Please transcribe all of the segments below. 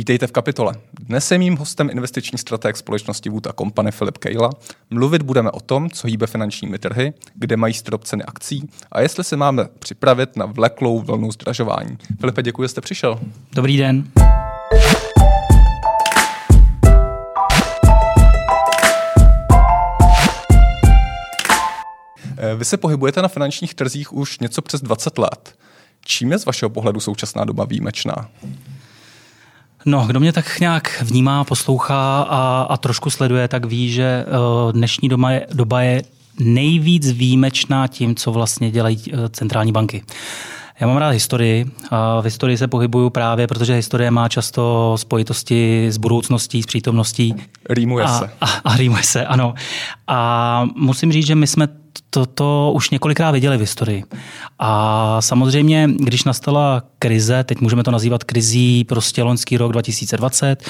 Vítejte v kapitole. Dnes je mým hostem investiční strateg společnosti Wood Company Filip Kejla. Mluvit budeme o tom, co hýbe finančními trhy, kde mají strop ceny akcí a jestli se máme připravit na vleklou vlnu zdražování. Filipe, děkuji, že jste přišel. Dobrý den. Eh, vy se pohybujete na finančních trzích už něco přes 20 let. Čím je z vašeho pohledu současná doba výjimečná? No, kdo mě tak nějak vnímá, poslouchá a, a trošku sleduje, tak ví, že uh, dnešní doba je, doba je nejvíc výjimečná tím, co vlastně dělají uh, centrální banky. Já mám rád historii a v historii se pohybuju právě, protože historie má často spojitosti s budoucností, s přítomností. Rýmuje a, se. A, a rýmuje se, ano. A musím říct, že my jsme toto už několikrát viděli v historii. A samozřejmě, když nastala krize, teď můžeme to nazývat krizí, prostě loňský rok 2020,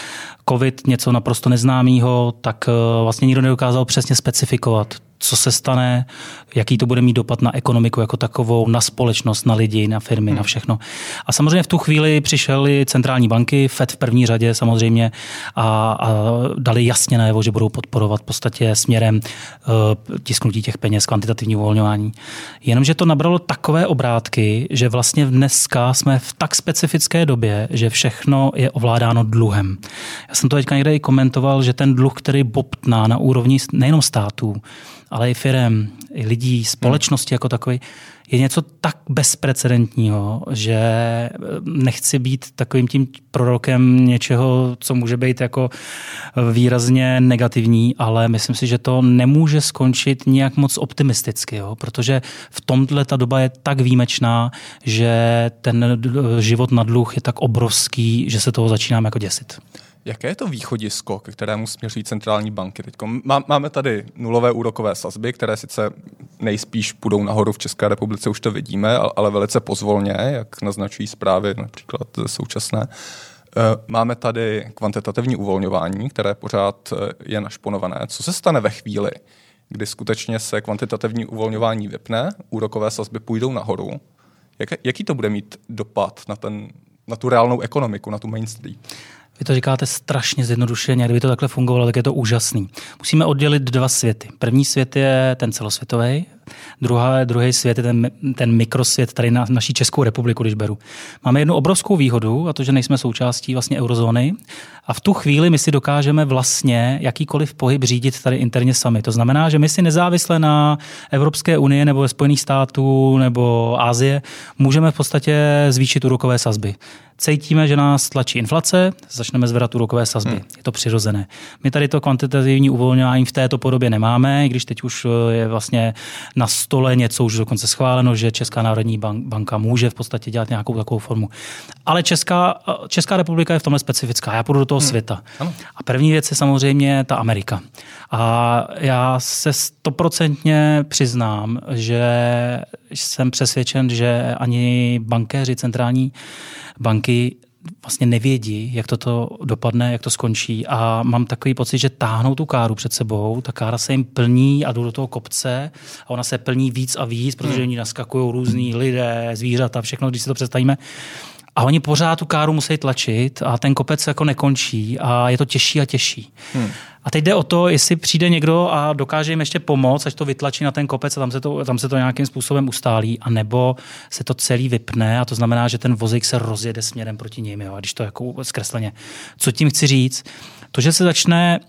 covid, něco naprosto neznámého, tak eh, vlastně nikdo nedokázal přesně specifikovat, co se stane, jaký to bude mít dopad na ekonomiku jako takovou, na společnost, na lidi, na firmy, hmm. na všechno. A samozřejmě v tu chvíli přišly centrální banky, FED v první řadě samozřejmě, a, a dali jasně najevo, že budou podporovat v podstatě směrem uh, tisknutí těch peněz, kvantitativní uvolňování. Jenomže to nabralo takové obrátky, že vlastně dneska jsme v tak specifické době, že všechno je ovládáno dluhem. Já jsem to teďka někde i komentoval, že ten dluh, který bobtná na úrovni nejenom států, ale i firem, i lidí, společnosti jako takový, je něco tak bezprecedentního, že eh, nechci být takovým tím prorokem něčeho, co může být jako výrazně negativní, ale myslím si, že to nemůže skončit nějak moc optimisticky, jo? protože v tomhle ta doba je tak výjimečná, že ten život na dluh je tak obrovský, že se toho začínáme jako děsit. Jaké je to východisko, ke kterému směřují centrální banky? Teď máme tady nulové úrokové sazby, které sice nejspíš půjdou nahoru v České republice, už to vidíme, ale velice pozvolně, jak naznačují zprávy například současné. Eh, máme tady kvantitativní uvolňování, které pořád eh, je našponované. Co se stane ve chvíli, kdy skutečně se kvantitativní uvolňování vypne, úrokové sazby půjdou nahoru? Jak, jaký to bude mít dopad na, ten, na tu reálnou ekonomiku, na tu Main Street? Vy to říkáte strašně zjednodušeně, kdyby to takhle fungovalo, tak je to úžasný. Musíme oddělit dva světy. První svět je ten celosvětový, druhá, druhý svět je ten, ten mikrosvět tady na naší Českou republiku, když beru. Máme jednu obrovskou výhodu, a to, že nejsme součástí vlastně eurozóny a v tu chvíli my si dokážeme vlastně jakýkoliv pohyb řídit tady interně sami. To znamená, že my si nezávisle na Evropské unii nebo ve Spojených států nebo Ázie můžeme v podstatě zvýšit úrokové sazby cítíme, že nás tlačí inflace, začneme zvedat úrokové sazby. Hmm. Je to přirozené. My tady to kvantitativní uvolňování v této podobě nemáme, když teď už eh, je vlastně na stole něco už dokonce schváleno, že Česká národní banka může v podstatě dělat nějakou takovou formu. Ale Česká, eh, Česká republika je v tomhle specifická. Já půjdu do toho hmm. světa. Ano. A první věc je samozřejmě ta Amerika. A já se stoprocentně přiznám, že jsem přesvědčen, že ani bankéři centrální banky vlastně nevědí, jak toto dopadne, jak to skončí a mám takový pocit, že táhnou tu káru před sebou, ta kára se jim plní a jdou do toho kopce a ona se plní víc a víc, protože hmm. oni naskakují různí lidé, zvířata, všechno, když si to představíme. A oni pořád tu káru musí tlačit a ten kopec jako nekončí a je to těžší a těžší. Hmm. A teď jde o to, jestli přijde někdo a dokáže jim ještě pomoct, až to vytlačí na ten kopec a tam se to, tam se to nějakým způsobem ustálí, anebo se to celý vypne a to znamená, že ten vozík se rozjede směrem proti ním, jo, a když to jako zkresleně. Co tím chci říct? To, že se začne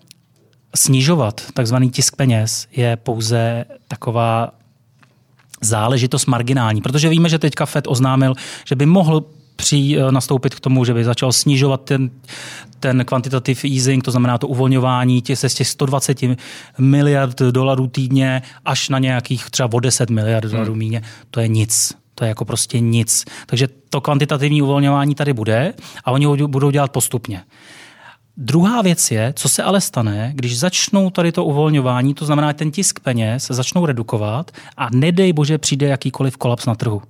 snižovat takzvaný tisk peněz, je pouze taková záležitost marginální, protože víme, že teďka FED oznámil, že by mohl při, eh, nastoupit k tomu, že by začal snižovat ten, ten quantitative easing, to znamená to uvolňování tě, se z těch 120 miliard dolarů týdně až na nějakých třeba o 10 miliard hmm. dolarů míně. To je nic. To je jako prostě nic. Takže to kvantitativní uvolňování tady bude a oni ho budou dělat postupně. Druhá věc je, co se ale stane, když začnou tady to uvolňování, to znamená ten tisk peněz, začnou redukovat a nedej bože přijde jakýkoliv kolaps na trhu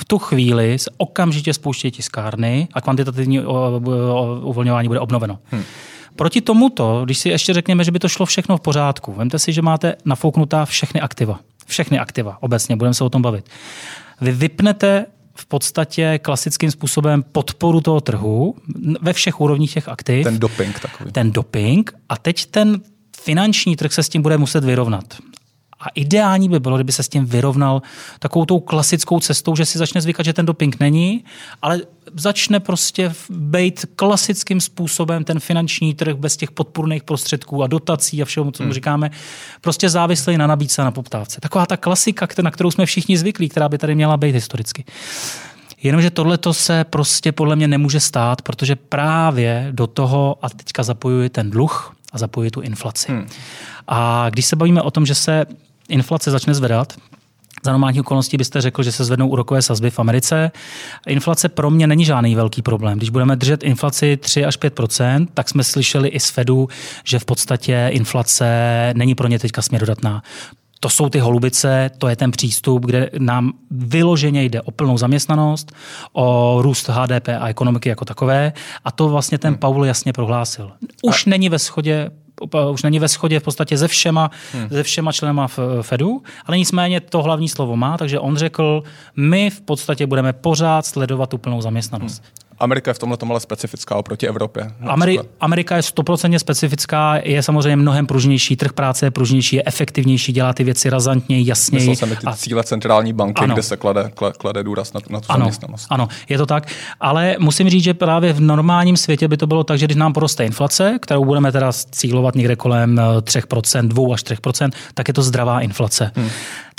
v tu chvíli se okamžitě spouští tiskárny a kvantitativní uvolňování bude obnoveno. Hmm. Proti tomuto, když si ještě řekněme, že by to šlo všechno v pořádku, vemte si, že máte nafouknutá všechny aktiva. Všechny aktiva, obecně, budeme se o tom bavit. Vy vypnete v podstatě klasickým způsobem podporu toho trhu ve všech úrovních těch aktiv. Ten doping takový. Ten doping a teď ten finanční trh se s tím bude muset vyrovnat. A ideální by bylo, kdyby se s tím vyrovnal takovou tou klasickou cestou, že si začne zvykat, že ten doping není, ale začne prostě být klasickým způsobem ten finanční trh bez těch podpůrných prostředků a dotací a všeho, co mu hmm. říkáme, prostě závislý na nabídce a na poptávce. Taková ta klasika, na kterou jsme všichni zvyklí, která by tady měla být historicky. Jenomže tohle se prostě podle mě nemůže stát, protože právě do toho, a teďka zapojuje ten dluh a zapojuje tu inflaci. Hmm. A když se bavíme o tom, že se inflace začne zvedat, za normálních okolností byste řekl, že se zvednou úrokové sazby v Americe. Inflace pro mě není žádný velký problém. Když budeme držet inflaci 3 až 5% tak jsme slyšeli i z Fedu, že v podstatě inflace není pro ně teďka směrodatná. To jsou ty holubice, to je ten přístup, kde nám vyloženě jde o plnou zaměstnanost, o růst HDP a ekonomiky jako takové. A to vlastně ten hmm. Paul jasně prohlásil. Už a... není ve shodě už není ve shodě v podstatě ze všema, hmm. ze všema členama Fedu, ale nicméně to hlavní slovo má, takže on řekl, my v podstatě budeme pořád sledovat tu plnou zaměstnanost. Hmm. Amerika je v tomhle ale specifická oproti Evropě. Ameri- Amerika je stoprocentně specifická, je samozřejmě mnohem pružnější, trh práce je pružnější, je efektivnější, dělá ty věci razantně, jasněji. Myslel jsem ty a... cíle centrální banky, ano. kde se klade, klade důraz na, na tu ano, zaměstnanost. Ano, je to tak, ale musím říct, že právě v normálním světě by to bylo tak, že když nám poroste inflace, kterou budeme teda cílovat někde kolem 3%, eh, 2 až 3%, tak je to zdravá inflace. Hmm.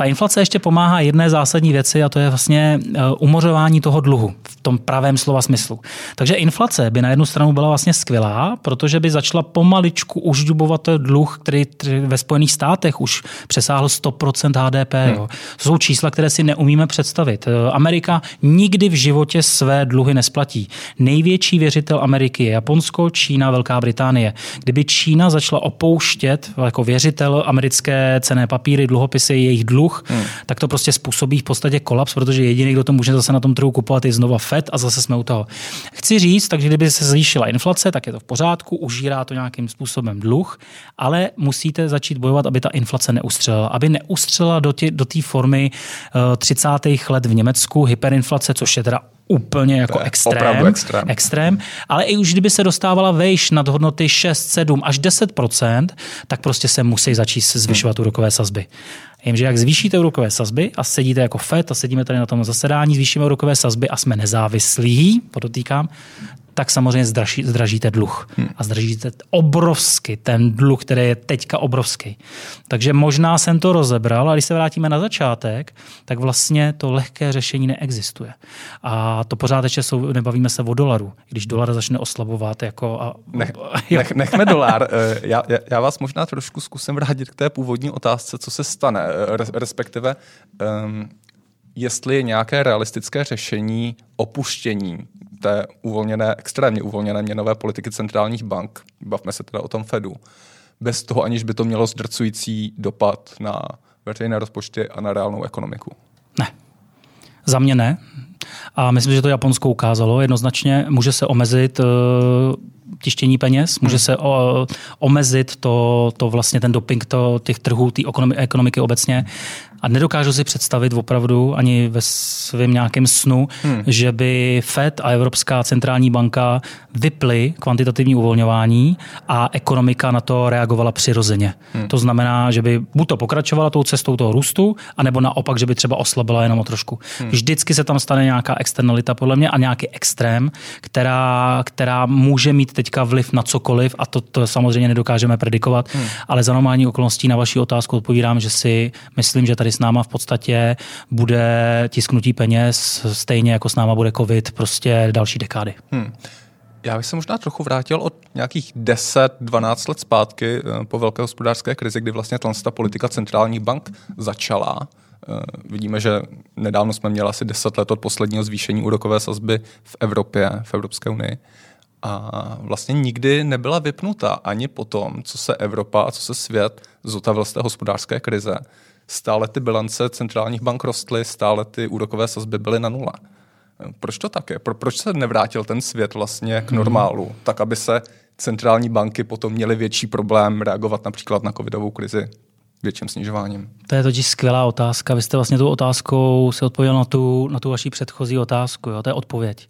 Ta inflace ještě pomáhá jedné zásadní věci a to je vlastně eh, umořování toho dluhu v tom pravém slova smyslu. Takže inflace by na jednu stranu byla vlastně skvělá, protože by začala pomaličku už dubovat dluh, který ve Spojených státech už přesáhl 100% HDP. Hmm. Jo. To jsou čísla, které si neumíme představit. Eh, Amerika nikdy v životě své dluhy nesplatí. Největší věřitel Ameriky je Japonsko, Čína, Velká Británie. Kdyby Čína začala opouštět jako věřitel americké cené papíry, dluhopisy, jejich dluh, dluh, hmm. tak to prostě způsobí v podstatě kolaps, protože jediný, kdo to může zase na tom trhu kupovat, je znova FED a zase jsme u toho. Chci říct, takže kdyby se zvýšila inflace, tak je to v pořádku, užírá to nějakým způsobem dluh, ale musíte začít bojovat, aby ta inflace neustřelila. Aby neustřelila do té do formy uh, 30. let v Německu hyperinflace, což je teda úplně jako extrém, extrém. extrém. Ale i už kdyby se dostávala vejš nad hodnoty 6, 7 až 10% tak prostě se musí začít zvyšovat hmm. úrokové sazby. Jenže jak zvýšíte úrokové sazby a sedíte jako FED a sedíme tady na tom zasedání, zvýšíme úrokové sazby a jsme nezávislí, podotýkám, tak samozřejmě zdraží, zdražíte dluh. Hmm. A zdražíte obrovsky ten dluh, který je teďka obrovský. Takže možná jsem to rozebral, ale když se vrátíme na začátek, tak vlastně to lehké řešení neexistuje. A to pořád ještě jsou, nebavíme se o dolaru. Když dolar začne oslabovat, jako... A, nech, nech, nechme dolar. Eh, já, já vás možná trošku zkusím vrátit k té původní otázce, co se stane, eh, respektive um, jestli je nějaké realistické řešení opuštění té uvolněné, extrémně uvolněné měnové politiky centrálních bank, bavme se teda o tom Fedu, bez toho, aniž by to mělo zdrcující dopad na veřejné rozpočty a na reálnou ekonomiku? Ne. Za mě ne. A myslím, že to Japonsko ukázalo jednoznačně. Může se omezit uh, tištění peněz, může hmm. se o, omezit to, to vlastně ten doping to, těch trhů, té ekonomiky obecně. A nedokážu si představit opravdu ani ve svém nějakém snu, hmm. že by Fed a Evropská centrální banka vyply kvantitativní uvolňování a ekonomika na to reagovala přirozeně. Hmm. To znamená, že by buď to pokračovala tou cestou toho růstu, anebo naopak, že by třeba oslabila jenom o trošku. Hmm. Vždycky se tam stane nějaká externalita podle mě a nějaký extrém, která, která může mít teďka vliv na cokoliv a to, to samozřejmě nedokážeme predikovat, hmm. ale za normální okolností na vaši otázku odpovídám, že si myslím, že tady s náma v podstatě bude tisknutí peněz, stejně jako s náma bude covid, prostě další dekády. Hmm. Já bych se možná trochu vrátil od nějakých 10-12 let zpátky eh, po velké hospodářské krizi, kdy vlastně ta politika centrálních bank začala. Eh, vidíme, že nedávno jsme měli asi 10 let od posledního zvýšení úrokové sazby v Evropě, v Evropské unii. A vlastně nikdy nebyla vypnuta ani po tom, co se Evropa a co se svět zotavil z té hospodářské krize stále ty bilance centrálních bank rostly, stále ty úrokové sazby byly na nule. Proč to tak je? Pro, proč se nevrátil ten svět vlastně k mhm. normálu, hmm. tak aby se centrální banky potom měly větší problém reagovat například na covidovou krizi větším snižováním? To je totiž skvělá otázka. Vy jste vlastně tou otázkou si odpověděl na tu, na tu vaši předchozí otázku. Jo? To je odpověď.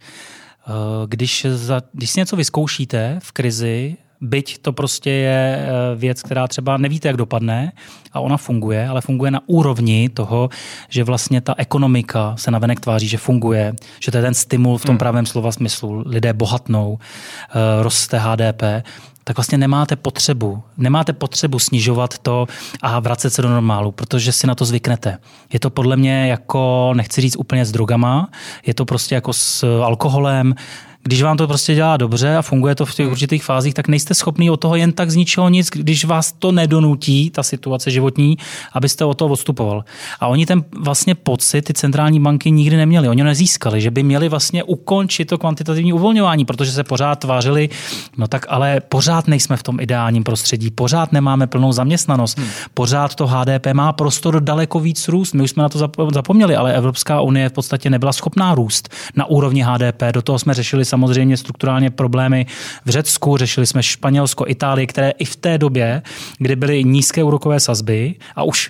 Eh, když, za, když si něco vyzkoušíte v krizi, byť to prostě je eh, věc, která třeba nevíte, jak dopadne a ona funguje, ale funguje na úrovni toho, že vlastně ta ekonomika se navenek tváří, že funguje, že to je ten stimul v tom hmm. pravém slova smyslu. Lidé bohatnou, eh, roste HDP, tak vlastně nemáte potřebu. Nemáte potřebu snižovat to a vracet se do normálu, protože si na to zvyknete. Je to podle mě jako, nechci říct úplně s drogama, je to prostě jako s alkoholem, když vám to prostě dělá dobře a funguje to v těch hmm. určitých fázích, tak nejste schopný od toho jen tak z ničeho nic, když vás to nedonutí, ta situace životní, abyste od toho odstupoval. A oni ten vlastně pocit, ty centrální banky nikdy neměli. Oni nezískali, že by měli vlastně ukončit to kvantitativní uvolňování, protože se pořád tvářili, no tak ale pořád nejsme v tom ideálním prostředí, pořád nemáme plnou zaměstnanost, hmm. pořád to HDP má prostor daleko víc růst. My už jsme na to zapomněli, ale Evropská unie v podstatě nebyla schopná růst na úrovni HDP. Do toho jsme řešili samozřejmě strukturálně problémy v Řecku, řešili jsme Španělsko, Itálii, které i v té době, kdy byly nízké úrokové sazby a už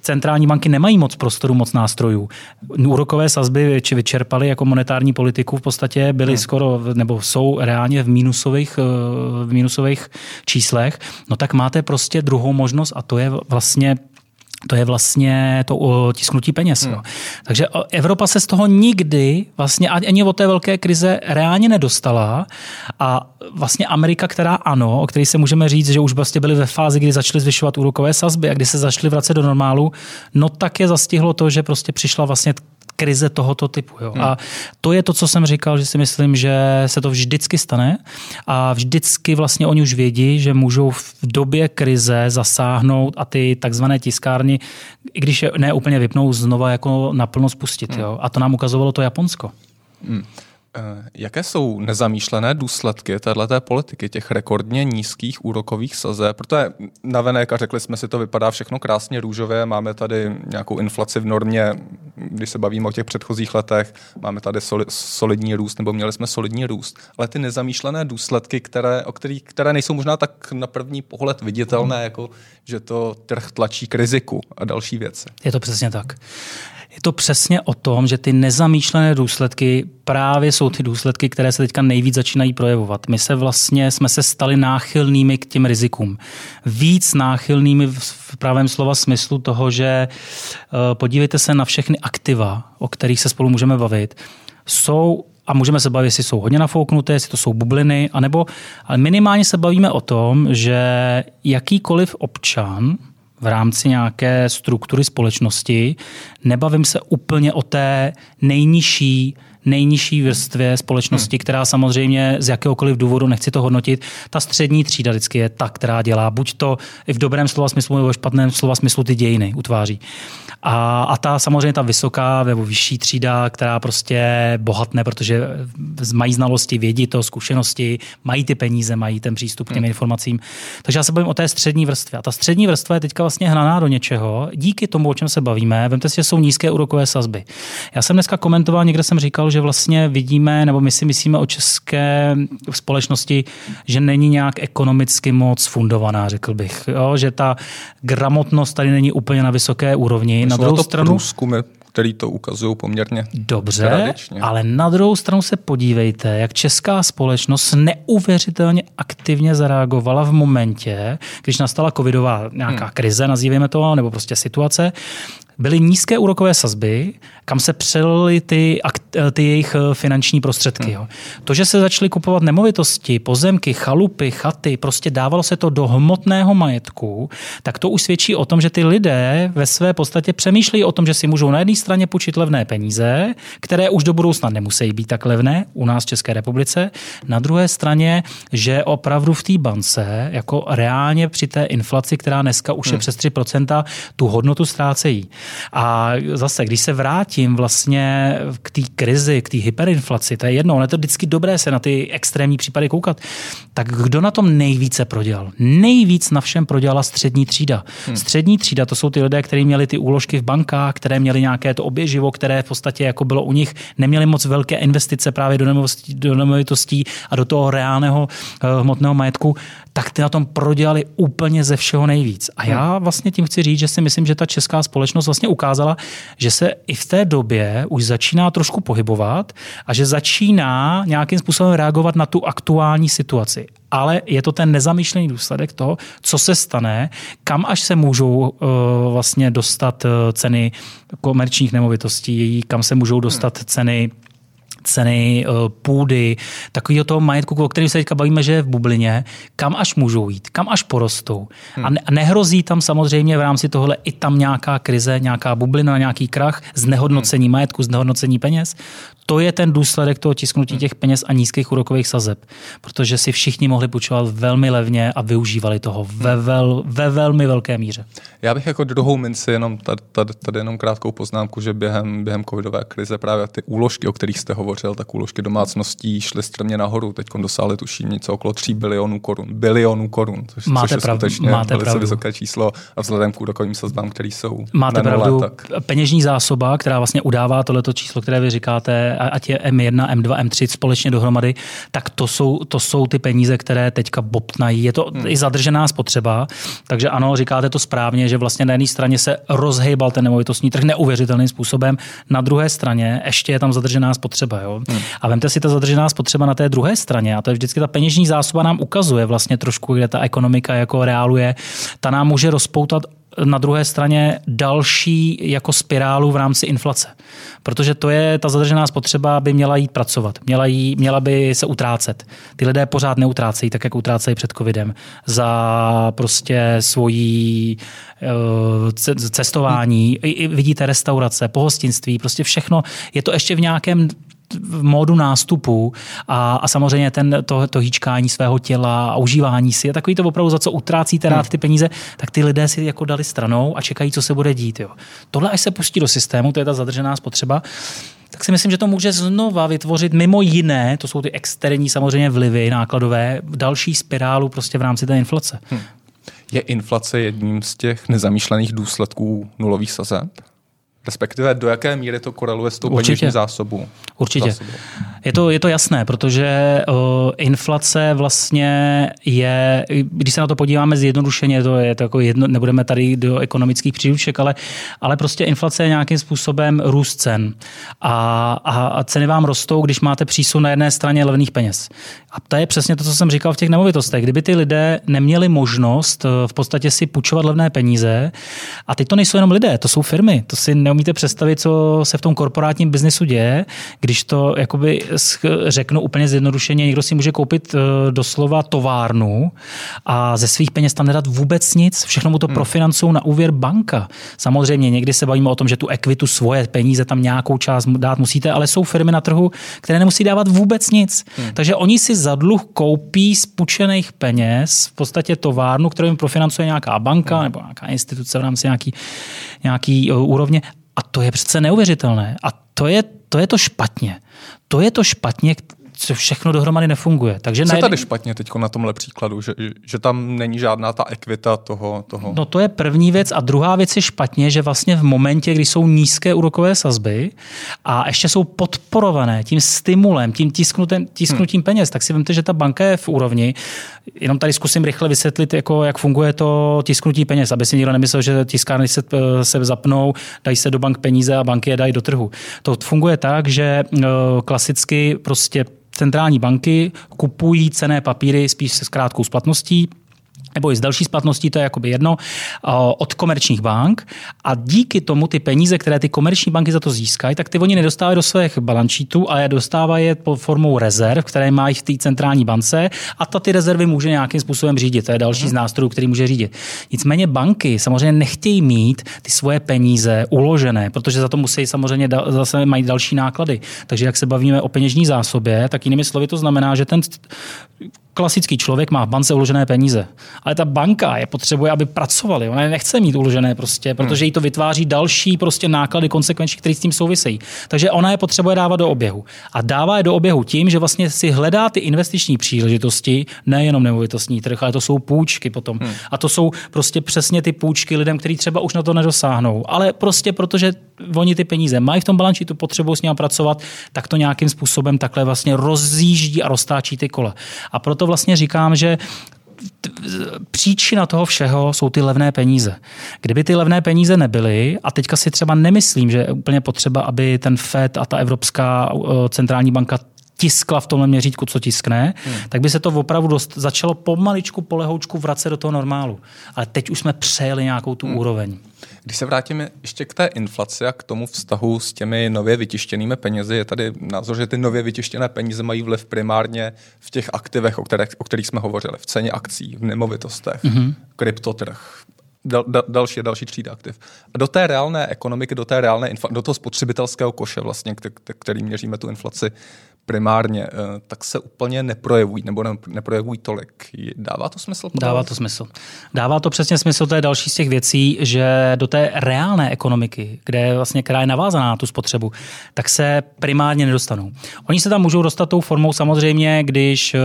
centrální banky nemají moc prostoru, moc nástrojů. Úrokové sazby či vyčerpaly jako monetární politiku v podstatě byly hmm. skoro, nebo jsou reálně v mínusových, v mínusových číslech, no tak máte prostě druhou možnost a to je vlastně to je vlastně to tisknutí peněz. Hmm. Jo. Takže Evropa se z toho nikdy vlastně ani od té velké krize reálně nedostala a vlastně Amerika, která ano, o které se můžeme říct, že už vlastně byly ve fázi, kdy začaly zvyšovat úrokové sazby a kdy se začaly vracet do normálu, no tak je zastihlo to, že prostě přišla vlastně krize tohoto typu. Jo. Hmm. A to je to, co jsem říkal, že si myslím, že se to vždycky stane a vždycky vlastně oni už vědí, že můžou v době krize zasáhnout a ty takzvané tiskárny, i když je ne úplně vypnou, znova jako naplno spustit. Hmm. Jo. A to nám ukazovalo to Japonsko. Hmm. Eh, jaké jsou nezamýšlené důsledky této politiky, těch rekordně nízkých úrokových sazeb? Protože na venek, a řekli jsme si, to vypadá všechno krásně růžově, máme tady nějakou inflaci v normě, když se bavíme o těch předchozích letech, máme tady solidní růst, nebo měli jsme solidní růst, ale ty nezamýšlené důsledky, které, o kterých, které nejsou možná tak na první pohled viditelné, jako že to trh tlačí k riziku a další věci. Je to přesně tak. Je to přesně o tom, že ty nezamýšlené důsledky právě jsou ty důsledky, které se teďka nejvíc začínají projevovat. My se vlastně jsme se stali náchylnými k těm rizikům. Víc náchylnými v pravém slova smyslu toho, že eh, podívejte se na všechny aktiva, o kterých se spolu můžeme bavit, jsou a můžeme se bavit, jestli jsou hodně nafouknuté, jestli to jsou bubliny, anebo ale minimálně se bavíme o tom, že jakýkoliv občan v rámci nějaké struktury společnosti. Nebavím se úplně o té nejnižší nejnižší vrstvě společnosti, hmm. která samozřejmě z jakéhokoliv důvodu, nechci to hodnotit, ta střední třída vždycky je ta, která dělá buď to i v dobrém slova smyslu nebo v špatném slova smyslu ty dějiny utváří. A, a ta samozřejmě ta vysoká nebo vyšší třída, která prostě bohatne, protože mají znalosti, vědí to, zkušenosti, mají ty peníze, mají ten přístup k těm hmm. informacím. Takže já se bavím o té střední vrstvě. A ta střední vrstva je teďka vlastně hnaná do něčeho, díky tomu, o čem se bavíme. Vemte si, že jsou nízké úrokové sazby. Já jsem dneska komentoval, někde jsem říkal, že vlastně vidíme, nebo my si myslíme o české společnosti, že není nějak ekonomicky moc fundovaná, řekl bych. Jo? Že ta gramotnost tady není úplně na vysoké úrovni na druhou to stranu... Průzkumy, který to ukazují poměrně Dobře, tradičně. ale na druhou stranu se podívejte, jak česká společnost neuvěřitelně aktivně zareagovala v momentě, když nastala covidová nějaká hmm. krize, nazýváme to, nebo prostě situace, byly nízké úrokové sazby, kam se přelily ty, ty jejich eh, finanční prostředky. Hmm. Jo. To, že se začaly kupovat nemovitosti, pozemky, chalupy, chaty, prostě dávalo se to do hmotného majetku, tak to už svědčí o tom, že ty lidé ve své podstatě přemýšlejí o tom, že si můžou na jedné straně půjčit levné peníze, které už do budoucna nemusí být tak levné u nás v České republice, na druhé straně, že opravdu v té bance, jako reálně při té inflaci, která dneska už hmm. je přes 3%, tu hodnotu ztrácejí. A zase, když se vrátím vlastně k té krizi, k té hyperinflaci, to je jedno, ale to je vždycky dobré se na ty extrémní případy koukat, tak kdo na tom nejvíce prodělal? Nejvíc na všem prodělala střední třída. Hmm. Střední třída to jsou ty lidé, kteří měli ty úložky v bankách, které měli nějaké to oběživo, které v podstatě jako bylo u nich, neměli moc velké investice právě do nemovitostí, do nemovitostí a do toho reálného uh, hmotného majetku, tak ty na tom prodělali úplně ze všeho nejvíc. A já hmm. vlastně tím chci říct, že si myslím, že ta česká společnost vlastně ukázala, že se i v té době už začíná trošku pohybovat a že začíná nějakým způsobem reagovat na tu aktuální situaci. Ale je to ten nezamýšlený důsledek toho, co se stane, kam až se můžou uh, vlastně dostat uh, ceny komerčních nemovitostí, kam se můžou dostat hmm. ceny ceny eh, půdy, takového toho majetku, o kterém se teďka bavíme, že je v bublině, kam až můžou jít, kam až porostou. Hmm. A nehrozí tam samozřejmě v rámci tohle i tam nějaká krize, nějaká bublina, nějaký krach, znehodnocení hmm. majetku, znehodnocení peněz to je ten důsledek toho tisknutí hmm. těch peněz a nízkých úrokových sazeb. Protože si všichni mohli půjčovat velmi levně a využívali toho ve, hmm. vel, ve velmi velké míře. Já bych jako druhou minci jenom tady, tady, tady jenom krátkou poznámku, že během, během covidové krize právě ty úložky, o kterých jste hovořil, tak úložky domácností šly strmě nahoru. Teď dosáhly tuším něco okolo 3 bilionů korun. Bilionů korun, což, máte což je pravdu, skutečně máte velice pravdu. vysoké číslo a vzhledem k úrokovým sazbám, které jsou Máte nule, pravdu. Tak... Peněžní zásoba, která vlastně udává tohleto číslo, které vy říkáte, ať je M1, M2, M3 společně dohromady, tak to jsou, to jsou ty peníze, které teďka bobtnají. Je to hmm. i zadržená spotřeba, takže ano, říkáte to správně, že vlastně na jedné straně se rozhejbal ten nemovitostní trh neuvěřitelným způsobem, na druhé straně ještě je tam zadržená spotřeba. Jo? Hmm. A vemte si ta zadržená spotřeba na té druhé straně, a to je vždycky ta peněžní zásoba nám ukazuje vlastně trošku, kde ta ekonomika jako reáluje, ta nám může rozpoutat na druhé straně další jako spirálu v rámci inflace. Protože to je, ta zadržená spotřeba by měla jít pracovat, měla, jí, měla by se utrácet. Ty lidé pořád neutrácejí, tak jak utrácejí před covidem. Za prostě svojí eh, cestování, vidíte restaurace, pohostinství, prostě všechno. Je to ještě v nějakém v módu nástupu a, a samozřejmě ten, to, to hýčkání svého těla a užívání si je takový to opravdu, za co utrácíte rád hmm. ty peníze, tak ty lidé si jako dali stranou a čekají, co se bude dít. Jo. Tohle, až se pustí do systému, to je ta zadržená spotřeba, tak si myslím, že to může znova vytvořit mimo jiné, to jsou ty externí samozřejmě vlivy nákladové, další spirálu prostě v rámci té inflace. Hmm. Je inflace jedním z těch nezamýšlených důsledků nulových sazeb? Respektive do jaké míry to koreluje s tou Určitě. peněžní zásobou? Určitě. Zásobou. Je to, je to jasné, protože uh, inflace vlastně je, když se na to podíváme zjednodušeně, to je to jako jedno, nebudeme tady do ekonomických příruček, ale, ale prostě inflace je nějakým způsobem růst cen. A, a, a ceny vám rostou, když máte přísun na jedné straně levných peněz. A to je přesně to, co jsem říkal v těch nemovitostech. Kdyby ty lidé neměli možnost v podstatě si půjčovat levné peníze, a teď to nejsou jenom lidé, to jsou firmy, to si neumíte představit, co se v tom korporátním biznesu děje, když to jakoby řeknu úplně zjednodušeně, někdo si může koupit eh, doslova továrnu a ze svých peněz tam nedat vůbec nic, všechno mu to hmm. profinancují na úvěr banka. Samozřejmě někdy se bavíme o tom, že tu ekvitu svoje peníze tam nějakou část dát musíte, ale jsou firmy na trhu, které nemusí dávat vůbec nic. Hmm. Takže oni si za dluh koupí z půjčených peněz v podstatě továrnu, kterou jim profinancuje nějaká banka hmm. nebo nějaká instituce v rámci nějaký, nějaký uh, úrovně a to je přece neuvěřitelné. A to je, to je to špatně. To je to špatně, co všechno dohromady nefunguje. Takže Co je tady špatně teď na tomhle příkladu, že, že tam není žádná ta ekvita toho, toho? No to je první věc a druhá věc je špatně, že vlastně v momentě, kdy jsou nízké úrokové sazby a ještě jsou podporované tím stimulem, tím tisknutím hmm. peněz, tak si vemte, že ta banka je v úrovni, jenom tady zkusím rychle vysvětlit, jako, jak funguje to tisknutí peněz, aby si někdo nemyslel, že tiskárny se, se zapnou, dají se do bank peníze a banky je dají do trhu. To funguje tak, že eh, klasicky prostě centrální banky kupují cené papíry spíš se krátkou splatností, nebo i z další splatností, to je jakoby jedno, od komerčních bank a díky tomu ty peníze, které ty komerční banky za to získají, tak ty oni nedostávají do svých balančítů, ale dostávají je pod formou rezerv, které mají v té centrální bance a ta ty rezervy může nějakým způsobem řídit. To je další z nástrojů, který může řídit. Nicméně banky samozřejmě nechtějí mít ty svoje peníze uložené, protože za to musí samozřejmě zase mají další náklady. Takže jak se bavíme o peněžní zásobě, tak jinými slovy to znamená, že ten klasický člověk má v bance uložené peníze, ale ta banka je potřebuje, aby pracovali. Ona je nechce mít uložené prostě, protože jí to vytváří další prostě náklady, konsekvenční, které s tím souvisejí. Takže ona je potřebuje dávat do oběhu. A dává je do oběhu tím, že vlastně si hledá ty investiční příležitosti, nejenom nemovitostní trh, ale to jsou půjčky potom. Hmm. A to jsou prostě přesně ty půjčky lidem, kteří třeba už na to nedosáhnou. Ale prostě protože oni ty peníze mají v tom balančítu, potřebují s ním pracovat, tak to nějakým způsobem takhle vlastně rozjíždí a roztáčí ty kola. A proto vlastně říkám, že příčina toho všeho jsou ty levné peníze. Kdyby ty levné peníze nebyly, a teďka si třeba nemyslím, že je úplně potřeba, aby ten FED a ta Evropská uh, centrální banka tiskla v tomhle měřítku, co tiskne, hmm. tak by se to opravdu dost, začalo pomaličku, polehoučku vracet do toho normálu. Ale teď už jsme přejeli nějakou tu hmm. úroveň. Když se vrátíme ještě k té inflaci a k tomu vztahu s těmi nově vytištěnými penězi, je tady názor, že ty nově vytištěné peníze mají vliv primárně v těch aktivech, o kterých, o kterých jsme hovořili, v ceně akcí, v nemovitostech, mm-hmm. kryptotrh, dal, dal, další další třída aktiv. A do té reálné ekonomiky, do té reálné, do toho spotřebitelského koše, vlastně, který měříme tu inflaci, primárně, eh, tak se úplně neprojevují, nebo neprojevují tolik. Dává to smysl? Dává to smysl. Dává to přesně smysl, to je další z těch věcí, že do té reálné ekonomiky, kde je vlastně, která je navázaná na tu spotřebu, tak se primárně nedostanou. Oni se tam můžou dostat tou formou samozřejmě, když uh,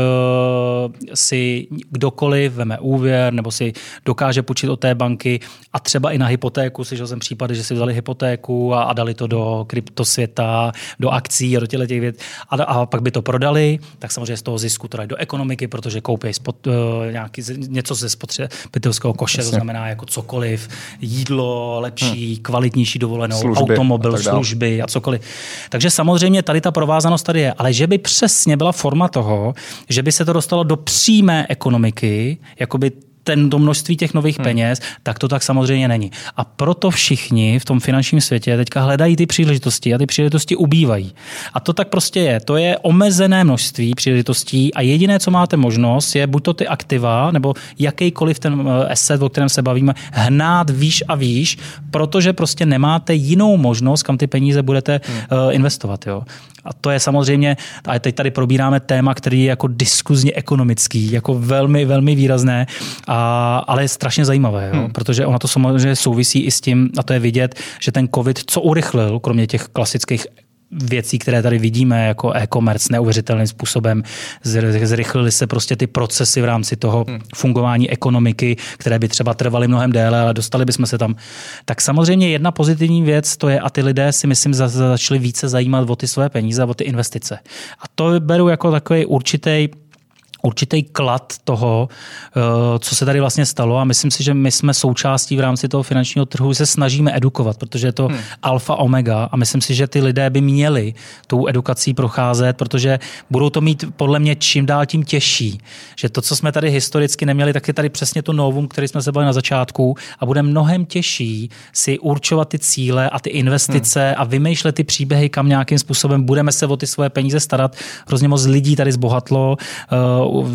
si kdokoliv veme úvěr nebo si dokáže půjčit od té banky a třeba i na hypotéku, slyšel jsem případy, že si vzali hypotéku a, a dali to do kryptosvěta, do akcí a do těch věcí. A, a pak by to prodali, tak samozřejmě z toho zisku to dají do ekonomiky, protože koupí spot, uh, nějaký, něco ze spotřebitelského koše, Jasně. to znamená jako cokoliv, jídlo, lepší, hmm. kvalitnější dovolenou, služby automobil, a služby a cokoliv. Takže samozřejmě tady ta provázanost tady je, ale že by přesně byla forma toho, že by se to dostalo do přímé ekonomiky, jakoby ten, to množství těch nových hmm. peněz, tak to tak samozřejmě není. A proto všichni v tom finančním světě teďka hledají ty příležitosti a ty příležitosti ubývají. A to tak prostě je. To je omezené množství příležitostí a jediné, co máte možnost, je buď to ty aktiva, nebo jakýkoliv ten eh, asset, o kterém se bavíme, hnát výš a výš, protože prostě nemáte jinou možnost, kam ty peníze budete hmm. uh, investovat. Jo. A to je samozřejmě, a teď tady probíráme téma, který je jako diskuzně ekonomický, jako velmi, velmi výrazné, a, ale je strašně zajímavé, jo? Hmm. protože ona to samozřejmě souvisí i s tím, a to je vidět, že ten COVID, co urychlil, kromě těch klasických věcí, které tady vidíme jako e-commerce neuvěřitelným způsobem. Zrychlily se prostě ty procesy v rámci toho hmm. fungování ekonomiky, které by třeba trvaly mnohem déle, ale dostali bychom se tam. Tak samozřejmě jedna pozitivní věc to je, a ty lidé si myslím začali více zajímat o ty své peníze, o ty investice. A to beru jako takový určitý určitý klad toho, eh, co se tady vlastně stalo a myslím si, že my jsme součástí v rámci toho finančního trhu, se snažíme edukovat, protože je to hmm. alfa omega a myslím si, že ty lidé by měli tou edukací procházet, protože budou to mít podle mě čím dál tím těžší. Že to, co jsme tady historicky neměli, tak je tady přesně to novum, který jsme se bavili na začátku a bude mnohem těžší si určovat ty cíle a ty investice hmm. a vymýšlet ty příběhy, kam nějakým způsobem budeme se o ty svoje peníze starat. Hrozně moc lidí tady zbohatlo,